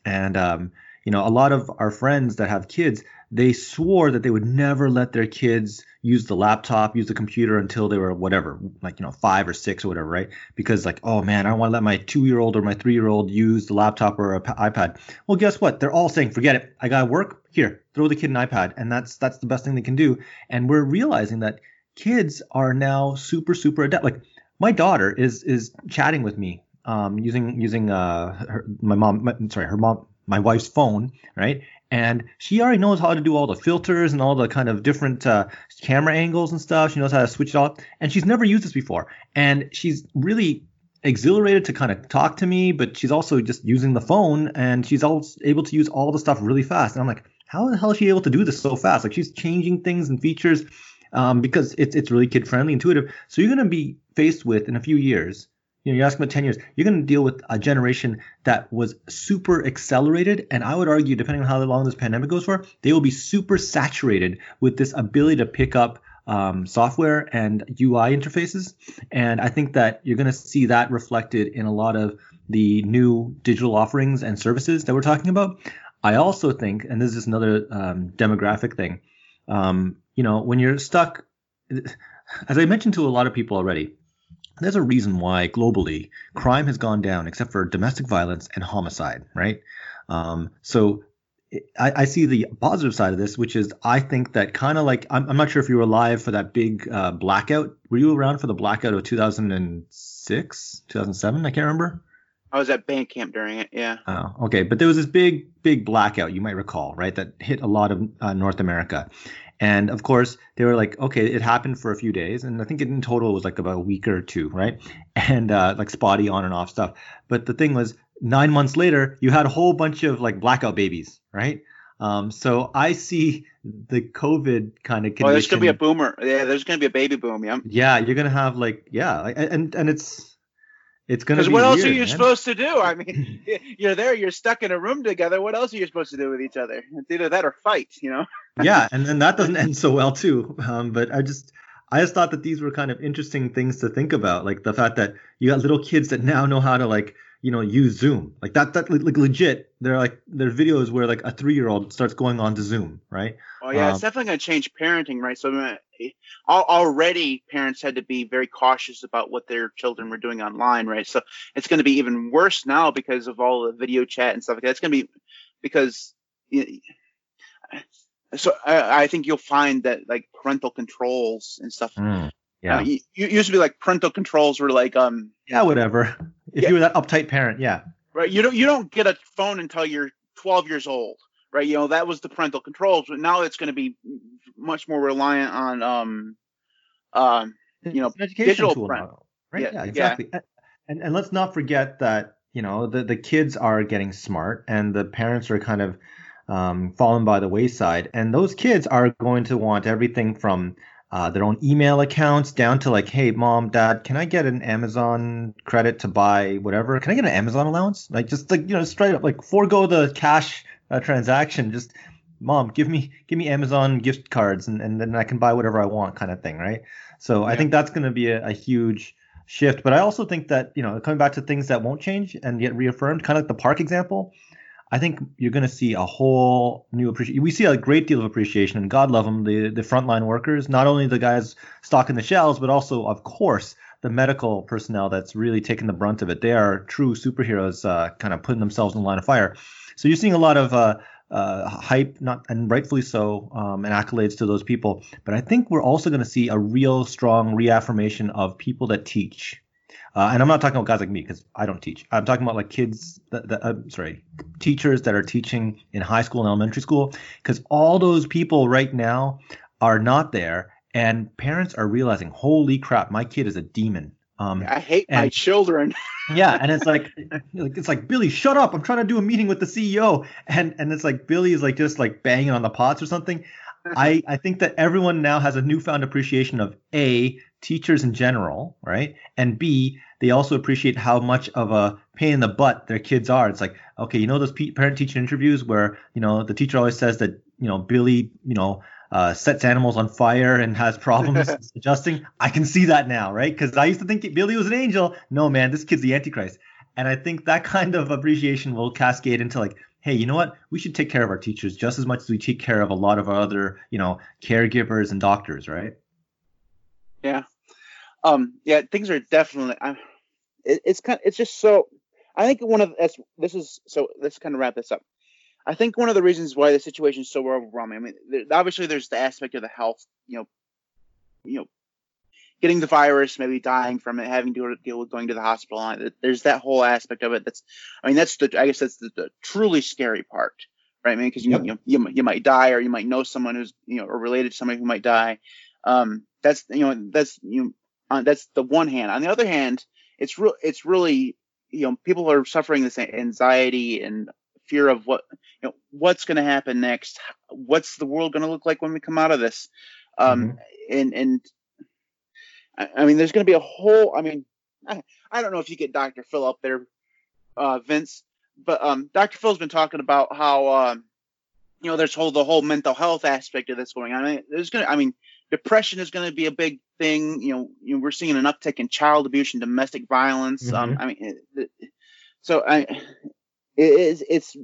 and um, you know, a lot of our friends that have kids, they swore that they would never let their kids use the laptop, use the computer until they were whatever, like, you know, five or six or whatever, right? Because, like, oh man, I don't want to let my two year old or my three year old use the laptop or an iPad. Well, guess what? They're all saying, forget it. I got work. Here, throw the kid an iPad. And that's, that's the best thing they can do. And we're realizing that kids are now super, super adept. Like, my daughter is, is chatting with me um, using using uh, her, my mom, my, sorry, her mom, my wife's phone, right? And she already knows how to do all the filters and all the kind of different uh, camera angles and stuff. She knows how to switch it off, and she's never used this before. And she's really exhilarated to kind of talk to me, but she's also just using the phone and she's also able to use all the stuff really fast. And I'm like, how the hell is she able to do this so fast? Like she's changing things and features um, because it's it's really kid friendly, intuitive. So you're going to be faced with in a few years. You know, you're asking about 10 years. You're going to deal with a generation that was super accelerated, and I would argue, depending on how long this pandemic goes for, they will be super saturated with this ability to pick up um, software and UI interfaces. And I think that you're going to see that reflected in a lot of the new digital offerings and services that we're talking about. I also think, and this is another um, demographic thing, um, you know, when you're stuck, as I mentioned to a lot of people already, there's a reason why globally crime has gone down, except for domestic violence and homicide, right? Um, so I, I, see the positive side of this, which is I think that kind of like I'm, I'm, not sure if you were alive for that big uh, blackout. Were you around for the blackout of 2006, 2007? I can't remember. I was at band camp during it. Yeah. Oh, okay. But there was this big, big blackout you might recall, right? That hit a lot of uh, North America, and of course they were like, okay, it happened for a few days, and I think in total it was like about a week or two, right? And uh, like spotty on and off stuff. But the thing was, nine months later, you had a whole bunch of like blackout babies, right? Um, so I see the COVID kind of condition. Oh, there's gonna be a boomer. Yeah, there's gonna be a baby boom. Yeah. Yeah, you're gonna have like yeah, and and it's it's gonna. Be what else weird, are you man. supposed to do? I mean, you're there, you're stuck in a room together. What else are you supposed to do with each other? It's either that or fight. You know. Yeah, and then that doesn't end so well too. Um, but I just. I just thought that these were kind of interesting things to think about, like the fact that you got little kids that now know how to like you know use zoom like that that like legit they're like there are videos where like a three year old starts going on to zoom right oh yeah um, it's definitely going to change parenting right so uh, already parents had to be very cautious about what their children were doing online right so it's going to be even worse now because of all the video chat and stuff like that it's going to be because so I, I, think you'll find that like parental controls and stuff mm. Yeah. Uh, you, you, used to be like parental controls were like um yeah whatever if yeah. you were that uptight parent yeah right you don't you don't get a phone until you're 12 years old right you know that was the parental controls but now it's going to be much more reliant on um um you know digital tool model, right yeah, yeah exactly yeah. and and let's not forget that you know the the kids are getting smart and the parents are kind of um, fallen by the wayside and those kids are going to want everything from uh, their own email accounts down to like, hey, mom, dad, can I get an Amazon credit to buy whatever? Can I get an Amazon allowance? Like just like you know, straight up like forego the cash uh, transaction. Just mom, give me give me Amazon gift cards and, and then I can buy whatever I want, kind of thing, right? So yeah. I think that's going to be a, a huge shift. But I also think that you know, coming back to things that won't change and get reaffirmed, kind of like the park example. I think you're going to see a whole new appreciation. We see a great deal of appreciation, and God love them, the the frontline workers, not only the guys stocking the shelves, but also, of course, the medical personnel that's really taking the brunt of it. They are true superheroes, uh, kind of putting themselves in the line of fire. So you're seeing a lot of uh, uh, hype, not and rightfully so, um, and accolades to those people. But I think we're also going to see a real strong reaffirmation of people that teach uh, and I'm not talking about guys like me because I don't teach. I'm talking about like kids that, that uh, sorry, teachers that are teaching in high school and elementary school because all those people right now are not there, and parents are realizing, holy crap, my kid is a demon. Um, I hate and, my children. yeah, and it's like, it's like Billy, shut up! I'm trying to do a meeting with the CEO, and and it's like Billy is like just like banging on the pots or something. I I think that everyone now has a newfound appreciation of a teachers in general, right? And B, they also appreciate how much of a pain in the butt their kids are. It's like, okay, you know those parent teacher interviews where, you know, the teacher always says that, you know, Billy, you know, uh, sets animals on fire and has problems adjusting. I can see that now, right? Because I used to think Billy was an angel. No, man, this kid's the Antichrist. And I think that kind of appreciation will cascade into like, hey, you know what? We should take care of our teachers just as much as we take care of a lot of our other, you know, caregivers and doctors, right? Yeah. Um, yeah, things are definitely. Uh, it, it's kind. Of, it's just so. I think one of that's this is so. Let's kind of wrap this up. I think one of the reasons why the situation is so overwhelming. I mean, there, obviously there's the aspect of the health. You know, you know, getting the virus, maybe dying from it, having to deal with going to the hospital. There's that whole aspect of it. That's. I mean, that's the. I guess that's the, the truly scary part, right? I mean, because you, yep. you, you you might die, or you might know someone who's you know, or related to somebody who might die. Um, that's you know, that's you know, uh, that's the one hand. On the other hand, it's real it's really you know people are suffering this anxiety and fear of what you know what's going to happen next what's the world going to look like when we come out of this um mm-hmm. and and I, I, mean there's going to be a whole i mean I, I don't know if you get dr phil up there uh vince but um dr phil's been talking about how um you know there's whole the whole mental health aspect of this going on I mean, there's going to i mean depression is going to be a big thing. You know, you know, we're seeing an uptick in child abuse and domestic violence. Um, mm-hmm. Um, I mean, it, so I, it is, it's,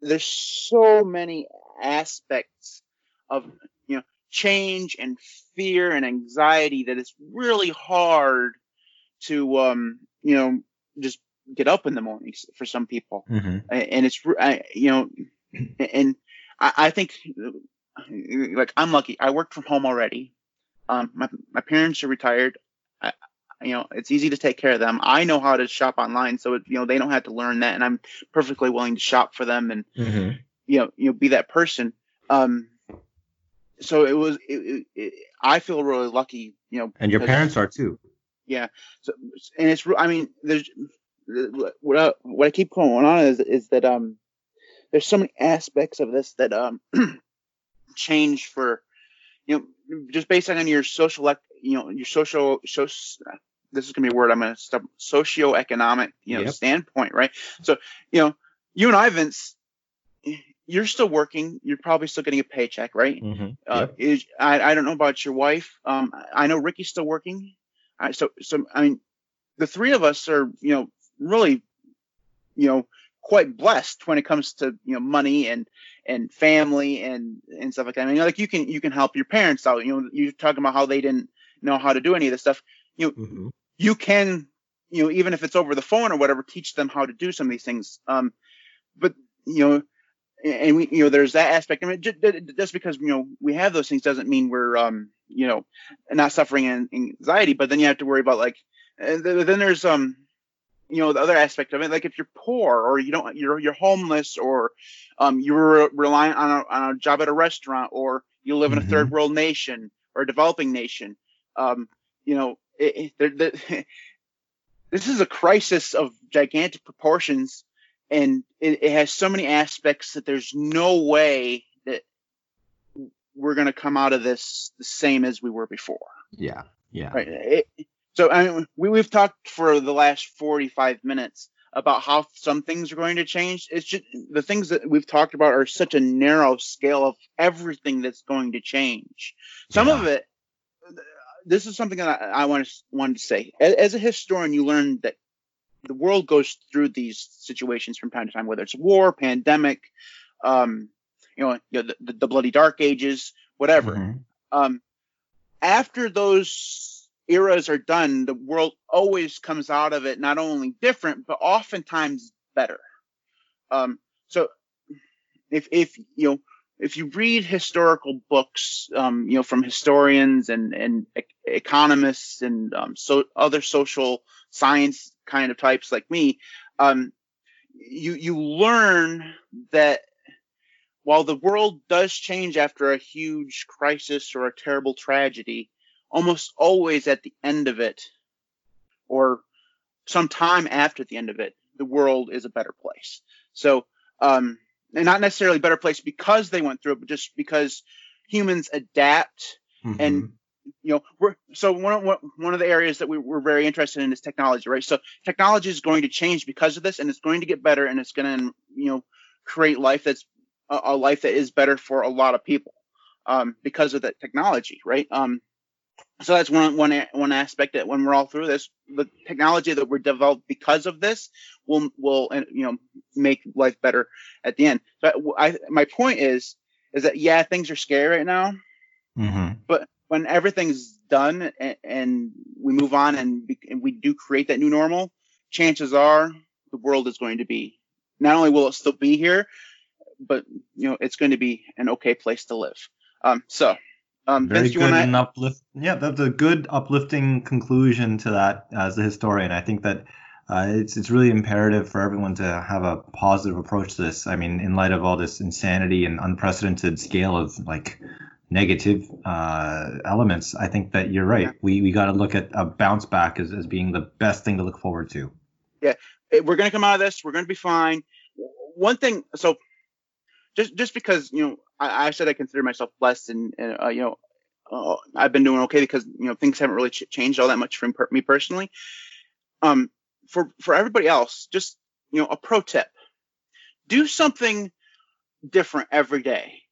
there's so many aspects of, you know, change and fear and anxiety that it's really hard to, um, you know, just get up in the mornings for some people. Mm-hmm. And it's, I, you know, and I, I think like I'm lucky. I work from home already. Um, my my parents are retired. I, you know, it's easy to take care of them. I know how to shop online, so it, you know they don't have to learn that, and I'm perfectly willing to shop for them and mm-hmm. you know you know be that person. Um, so it was. It, it, I feel really lucky, you know. And your parents are too. Yeah. So and it's. I mean, there's what I, what I keep going on is is that um there's so many aspects of this that um change for you know just based on your social you know your social so this is gonna be a word I'm gonna stop socioeconomic you know yep. standpoint right? So you know you and I Vince you're still working. You're probably still getting a paycheck right? Mm-hmm. uh, is, I, I don't know about your wife. Um, I know Ricky's still working. I, so so I mean the three of us are you know really you know quite blessed when it comes to you know money and and family and and stuff like that. I mean, like you can you can help your parents out. You know, you're talking about how they didn't know how to do any of this stuff. You know, mm-hmm. you can you know even if it's over the phone or whatever, teach them how to do some of these things. Um, but you know. And we, you know, there's that aspect. I mean, just, just because you know we have those things doesn't mean we're, um, you know, not suffering anxiety. But then you have to worry about like, then there's um, you know the other aspect of it like if you're poor or you don't you're you're homeless or um, you're reliant on a, on a job at a restaurant or you live in a mm-hmm. third world nation or a developing nation um, you know it, it, the, this is a crisis of gigantic proportions and it, it, has so many aspects that there's no way that we're going to come out of this the same as we were before yeah yeah right so I mean, we, we've talked for the last 45 minutes about how some things are going to change. It's just the things that we've talked about are such a narrow scale of everything that's going to change. Some yeah. of it, this is something that I, I want to wanted to say. As, as, a historian, you learn that the world goes through these situations from time to time, whether it's war, pandemic, um, you know, you know the, the, bloody dark ages, whatever. Mm-hmm. Um, after those eras are done, the world always comes out of it not only different, but oftentimes better. Um, so if, if, you know, if you read historical books, um, you know, from historians and, and economists and um, so other social science kind of types like me, um, you you learn that while the world does change after a huge crisis or a terrible tragedy, almost always at the end of it or some time after the end of it, the world is a better place. So, um, and not necessarily a better place because they went through it, but just because humans adapt mm-hmm. and you know we're so one of one of the areas that we, we're very interested in is technology right so technology is going to change because of this and it's going to get better and it's going to you know create life that's a, a life that is better for a lot of people um, because of that technology right um, so that's one one one aspect that when we're all through this, the technology that we're developed because of this will will you know make life better at the end. So I, my point is is that yeah things are scary right now, mm-hmm. but when everything's done and, and we move on and, be, and we do create that new normal, chances are the world is going to be not only will it still be here, but you know it's going to be an okay place to live. Um, so um, Very Vince, good and uplift. Yeah, that's a good uplifting conclusion to that as a historian. I think that uh, it's it's really imperative for everyone to have a positive approach to this. I mean, in light of all this insanity and unprecedented scale of like negative uh, elements, I think that you're right. Yeah. We we got to look at a bounce back as, as being the best thing to look forward to. Yeah, we're going to come out of this. We're going to be fine. One thing, so just just because you know I, I said I consider myself blessed and, and uh, you know uh, I've been doing okay because you know things haven't really ch- changed all that much for me personally. Um, for for everybody else, just you know a pro tip: do something different every day.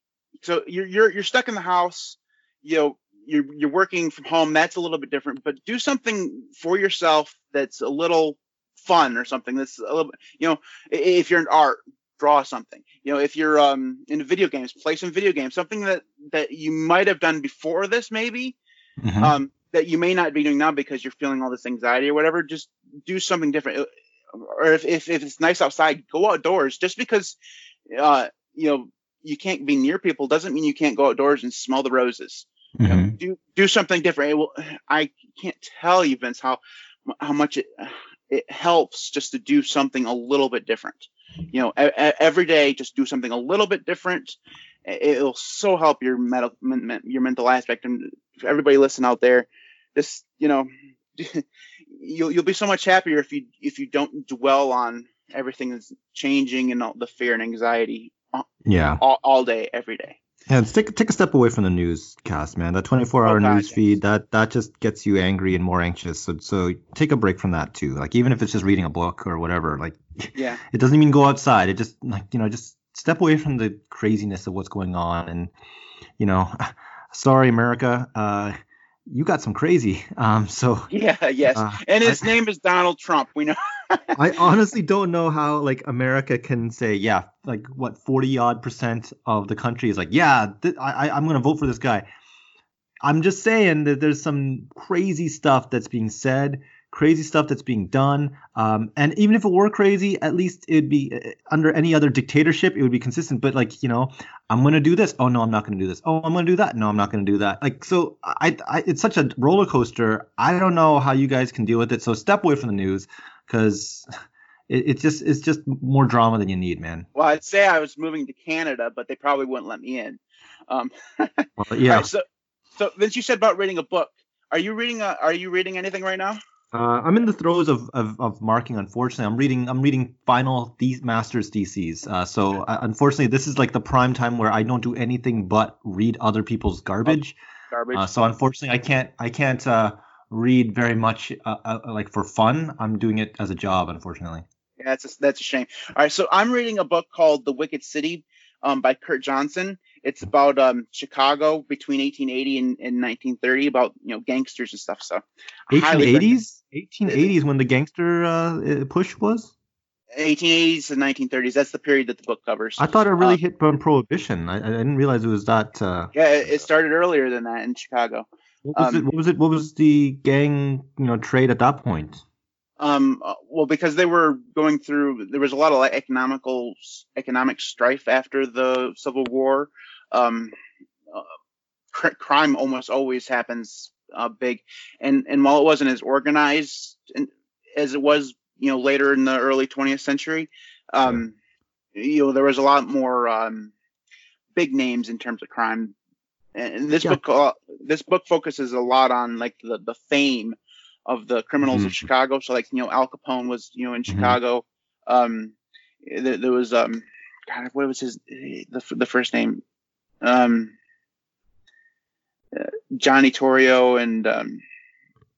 So you're you're you're stuck in the house, you know you're you're working from home. That's a little bit different, but do something for yourself that's a little fun or something that's a little you know if you're in art draw something. You know, if you're um, into video games, play some video games. Something that that you might have done before this, maybe mm-hmm. um, that you may not be doing now because you're feeling all this anxiety or whatever. Just do something different. Or if if, if it's nice outside, go outdoors. Just because uh, you know you can't be near people doesn't mean you can't go outdoors and smell the roses. Mm-hmm. You know, mm-hmm. do do something different. Will, I can't tell you, Vince, how how much it it helps just to do something a little bit different you know, every day, just do something a little bit different. It'll so help your mental, your mental aspect. And everybody listen out there, just, you know, you'll, you'll be so much happier if you, if you don't dwell on everything that's changing and all the fear and anxiety. Uh, yeah. All, all day, every day. Yeah, take take a step away from the newscast, man. That 24-hour oh, news feed that that just gets you angry and more anxious. So so take a break from that too. Like even if it's just reading a book or whatever. Like yeah, it doesn't even go outside. It just like you know just step away from the craziness of what's going on and you know, sorry America. Uh, you got some crazy. Um, so yeah, yes, uh, and his I, name is Donald Trump. We know. I honestly don't know how like America can say yeah, like what forty odd percent of the country is like yeah, th- I I'm gonna vote for this guy. I'm just saying that there's some crazy stuff that's being said crazy stuff that's being done. Um, and even if it were crazy, at least it'd be uh, under any other dictatorship, it would be consistent. But like, you know, I'm going to do this. Oh, no, I'm not going to do this. Oh, I'm going to do that. No, I'm not going to do that. Like, so I, I, it's such a roller coaster. I don't know how you guys can deal with it. So step away from the news because it, it's just, it's just more drama than you need, man. Well, I'd say I was moving to Canada, but they probably wouldn't let me in. Um, well, yeah. Right, so, so Vince, you said about reading a book. Are you reading? A, are you reading anything right now? Uh, I'm in the throes of, of, of, marking. Unfortunately, I'm reading I'm reading final th- master's theses. Uh, so uh, unfortunately, this is like the prime time where I don't do anything but read other people's garbage. Oh, garbage. Uh, so unfortunately, I can't I can't uh, read very much uh, like for fun. I'm doing it as a job. Unfortunately. Yeah, that's a, that's a shame. All right, so I'm reading a book called The Wicked City um, by Curt Johnson. It's about um, Chicago between 1880 and, and, 1930, about you know gangsters and stuff. So 1880s, 1880s when the gangster uh, push was. 1880s to 1930s. That's the period that the book covers. I thought it really uh, hit on prohibition. I, I, didn't realize it was that. Uh, yeah, it started earlier than that in Chicago. What was, um, it, what was it? What was the gang, you know, trade at that point? Um, uh, well, because they were going through, there was a lot of like economical economic strife after the Civil War. Um, uh, cr- crime almost always happens uh, big, and and while it wasn't as organized as it was, you know, later in the early 20th century, um, you know, there was a lot more um, big names in terms of crime. And this yeah. book, uh, this book focuses a lot on like the the fame of the criminals mm-hmm. of Chicago. So like you know Al Capone was you know in mm-hmm. Chicago. Um, there, there, was um, God, what was his the the first name? Um, uh, Johnny Torrio and um,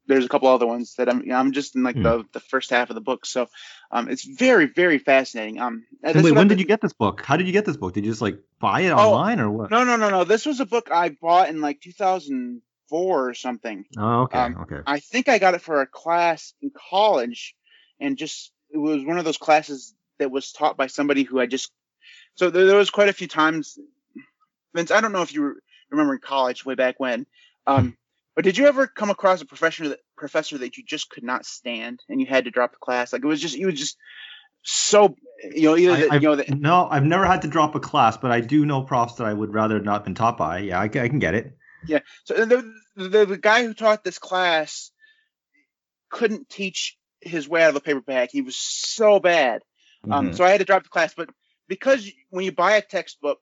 there's a couple other ones that I'm you know, I'm just in like mm. the the first half of the book. So um, it's very very fascinating. Um, wait, when did you get this book? How did you get this book? Did you just like buy it oh, online or what? No, no, no, no. This was a book I bought in like 2000 four or something. Oh, okay, um, okay. I think I got it for a class in college, and just it was one of those classes that was taught by somebody who I just. So there, there was quite a few times, Vince. I don't know if you remember in college way back when, um, but did you ever come across a professor that professor that you just could not stand and you had to drop the class? Like it was just you was just so you know either I, you know the, no i've never had to drop a class but i do know profs that i would rather not been taught by yeah i, I can get it yeah so the, the, the guy who taught this class couldn't teach his way out of a paper bag. He was so bad. Um, mm-hmm. so I had to drop the class. But because when you buy a textbook,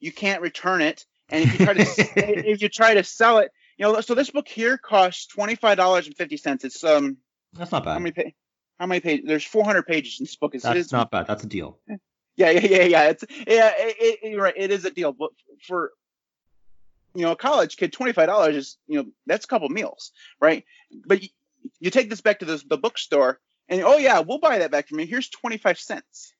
you can't return it, And if you try to if you try to sell it, you know, so this book here costs twenty five dollars and fifty cents. It's um, That's not bad. how many pa- how many pages? There's four hundred pages in this book. It's, That's it's not bad. That's a deal. yeah, yeah, yeah, yeah. It's yeah, it, it, you're right. It is a deal, but for you know a college kid, twenty five dollars is you know that's a couple meals, right? But you, you take this back to the, the bookstore, and oh yeah, we'll buy that back from you. Here's twenty five cents.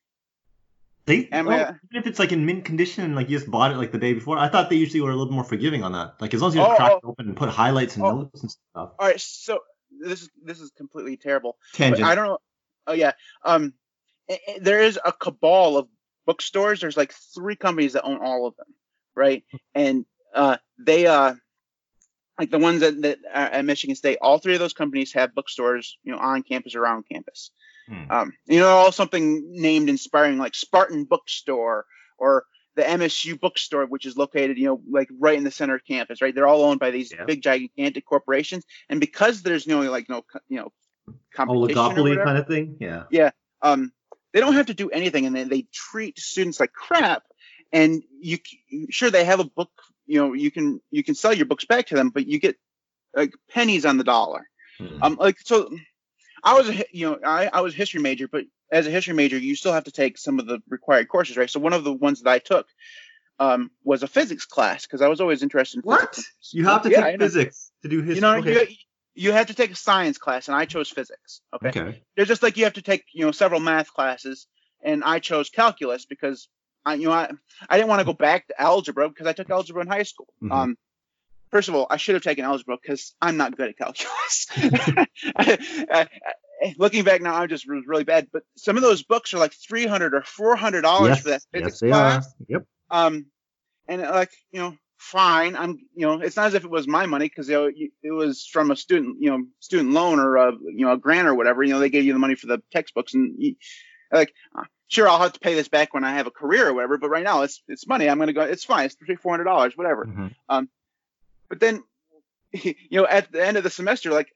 They Am oh, even if it's like in mint condition and like you just bought it like the day before, I thought they usually were a little more forgiving on that. Like as long as you Oh, crack oh. it open and put highlights and Oh. notes and stuff. All right, so this is this is completely terrible. But Tangent. I don't know. Oh yeah. Um, i- i- there is a cabal of bookstores. There's like three companies that own all of them, right? And uh, they uh, like the ones that, that are at Michigan State. All three of those companies have bookstores, you know, on campus or around campus. Hmm. Um, you know, all something named inspiring like Spartan Bookstore or the MSU bookstore, which is located, you know, like right in the center of campus, right? They're all owned by these Yeah. big gigantic corporations, and because there's no like no you know competition Oligopoly whatever, kind of thing. Yeah. Yeah, um, they don't have to do anything, and they, they treat students like crap. And you sure they have a book, you know, you can you can sell your books back to them, but you get like pennies on the dollar. Hmm. Um, like so, I was a you know I, I was a history major, but as a history major, you still have to take some of the required courses, right? So one of the ones that I took um, was a physics class because I was always interested in What? physics. You have to Yeah, take physics to do history. You know, okay. you, you have to take a science class, and I chose physics. Okay. okay. They're just like you have to take you know several math classes, and I chose calculus because I you know I, I didn't want to go back to algebra because I took algebra in high school. Mhm. Um, first of all, I should have taken algebra because I'm not good at calculus. I- I- looking back now, I'm just was really bad. But some of those books are like three hundred or four hundred dollars Yes, for that physics yes, they class. are. Yep. Um, and uh, like you know, fine. I'm you know, it's not as if it was my money because you know, it was from a student you know student loan or a you know a grant or whatever. You know, they gave you the money for the textbooks and you, like. Sure, I'll have to pay this back when I have a career or whatever. But right now, it's it's money. I'm gonna go. It's fine. It's three four hundred dollars, whatever. Mhm. But then, you know, at the end of the semester, like,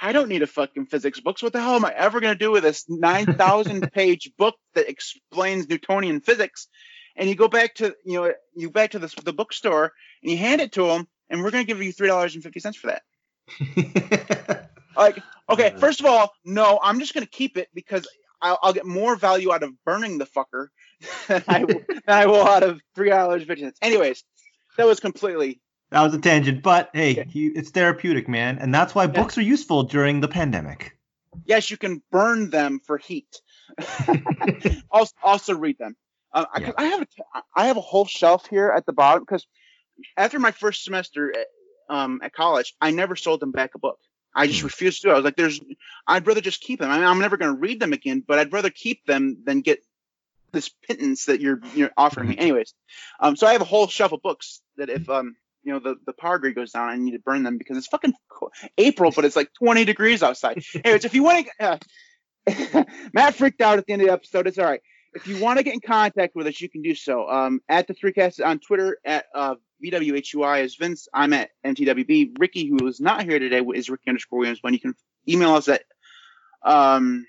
I don't need a fucking physics books. What the hell am I ever going to do with this 9,000 page book that explains Newtonian physics? And you go back to, you know, you back to the, the bookstore and you hand it to them and we're going to give you $3.50 for that. Like, okay, Uh. first of all, no, I'm just going to keep it because I'll, I'll get more value out of burning the fucker than I, will- than I will out of $3.50. Anyways, that was completely that was a tangent, but hey, Okay. he, it's therapeutic, man, and that's why books are useful during the pandemic. yes, you can burn them for heat. also, also read them. Um, I, Yeah. I have a, I have a whole shelf here at the bottom because after my first semester at, um, at college, I never sold them back a book. I just Hmm. refused to. do it. I was like, "There's, I'd rather just keep them. I mean, I'm never going to read them again, but I'd rather keep them than get this pittance that you're you're offering me." Anyways, um, so I have a whole shelf of books that if um, you know, the the power grid goes down, I need to burn them because it's fucking cool. April, but it's like 20 degrees outside. Anyways, if you want to, uh, Matt freaked out at the end of the episode. It's all right. If you want to get in contact with us, you can do so. Um, at the three cast on Twitter at uh, VWHUI is Vince. I'm at MTWB. Ricky, who is not here today, is Ricky underscore Williams. One. You can email us at. Um,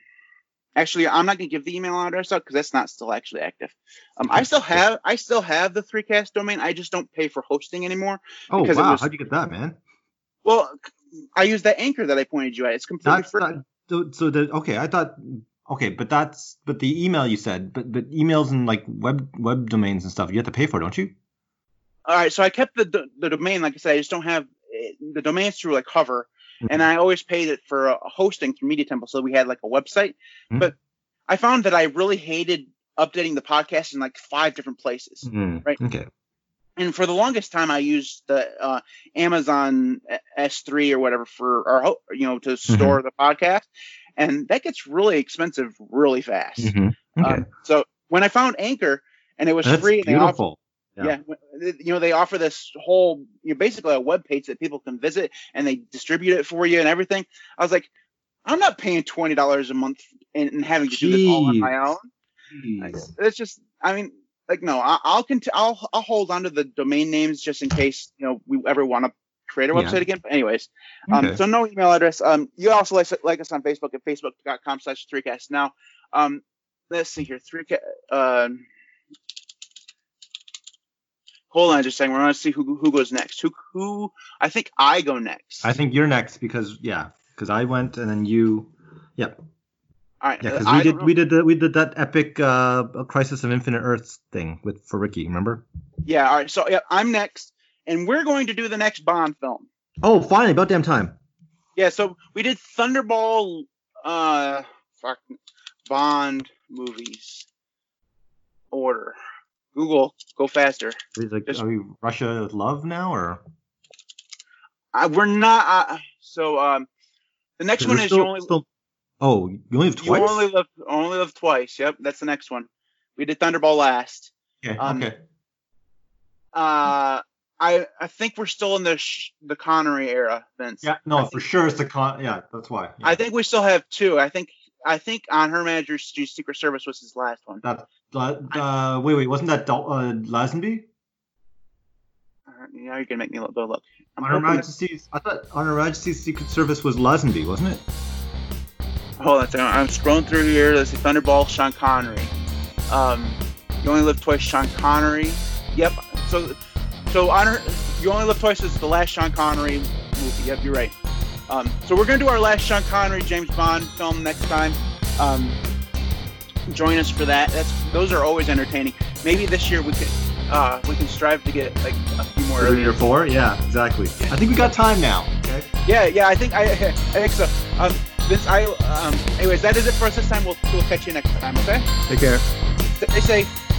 actually, I'm not gonna give the email address out because that's not still actually active. Um, I still have I still have the three cast domain. I just don't pay for hosting anymore. Oh Because wow, was- how'd you get that, man? Well, I use that anchor that I pointed you at. It's completely free. not, so, so the okay. I thought okay, but that's but the email you said, but but emails and like web web domains and stuff, you have to pay for, don't you? All right, so I kept the the, the domain. Like I said, I just don't have eh, the domains through like Hover, and I always paid it for uh, hosting through Media Temple. So we had like a website, Mhm. but I found that I really hated updating the podcast in like five different places. Mm, Right. Okay. And for the longest time, I used the uh, Amazon S3 or whatever for or ho- you know to store the podcast, and that gets really expensive really fast. Mhm. Okay. Um, so when I found Anchor and it was That's free, and they offered beautiful. Yeah. yeah. you know they offer this whole you know, basically a web page that people can visit and they distribute it for you and everything i was like i'm not paying $20 a month and, and having to do this all on my own Like, it's just i mean like no I, i'll cont- I'll, I'll hold on to the domain names just in case you know we ever want to create a Yeah. website again but anyways um, Okay. so no email address um you also like, like us on facebook at facebook.com slash 3cast now um let's see here 3 ca- um hold on just a second. We're gonna see who who goes next. Who who? I think I go next. I think you're next because yeah, because I went and then you. Yeah. All right. Yeah, because we did we did the, we did that epic uh Crisis of Infinite Earths thing with for Ricky. Remember? Yeah. All right. So yeah, I'm next, and we're going to do the next Bond film. Oh, finally, about damn time. Yeah. So we did Thunderball. Uh, fuck, Bond movies order. Google, go faster. Like, Just- are we Russia with love now or? I, we're not. Uh, so um, the next one is still- you only still- Oh, you only have you twice. only live only live twice. Yep, that's the next one. We did Thunderball last. okay. um, okay. Uh, I I think we're still in the sh- the Connery era, Vince. Yeah. No, think- for sure it's the con. Yeah, that's why. Yeah. I think we still have two. I think I think on Her Majesty's Secret Service was his last one. that. Uh, uh, wait, wait, wasn't that Dal- uh, Lazenby? Now you're gonna make me look, go look. I'm On Her Majesty's, I thought On Her Majesty's Secret Service was Lazenby, wasn't it? Hold on a second. I'm scrolling through here. Let's see. Thunderball, Sean Connery. Um, you only live twice, Sean Connery. Yep. So, so honor, you only live twice is the last Sean Connery movie. Yep, you're right. Um, so we're gonna do our last Sean Connery James Bond film next time. Um, join us for that. That's those are always entertaining. Maybe this year we can uh, we can strive to get like a few more. Three or four? Yeah, exactly. I think we got time now. Okay. Yeah, yeah. I think I I think so. Um, this I um. Anyways, that is it for us this time. We'll we'll catch you next time. Okay. Take care. Stay safe.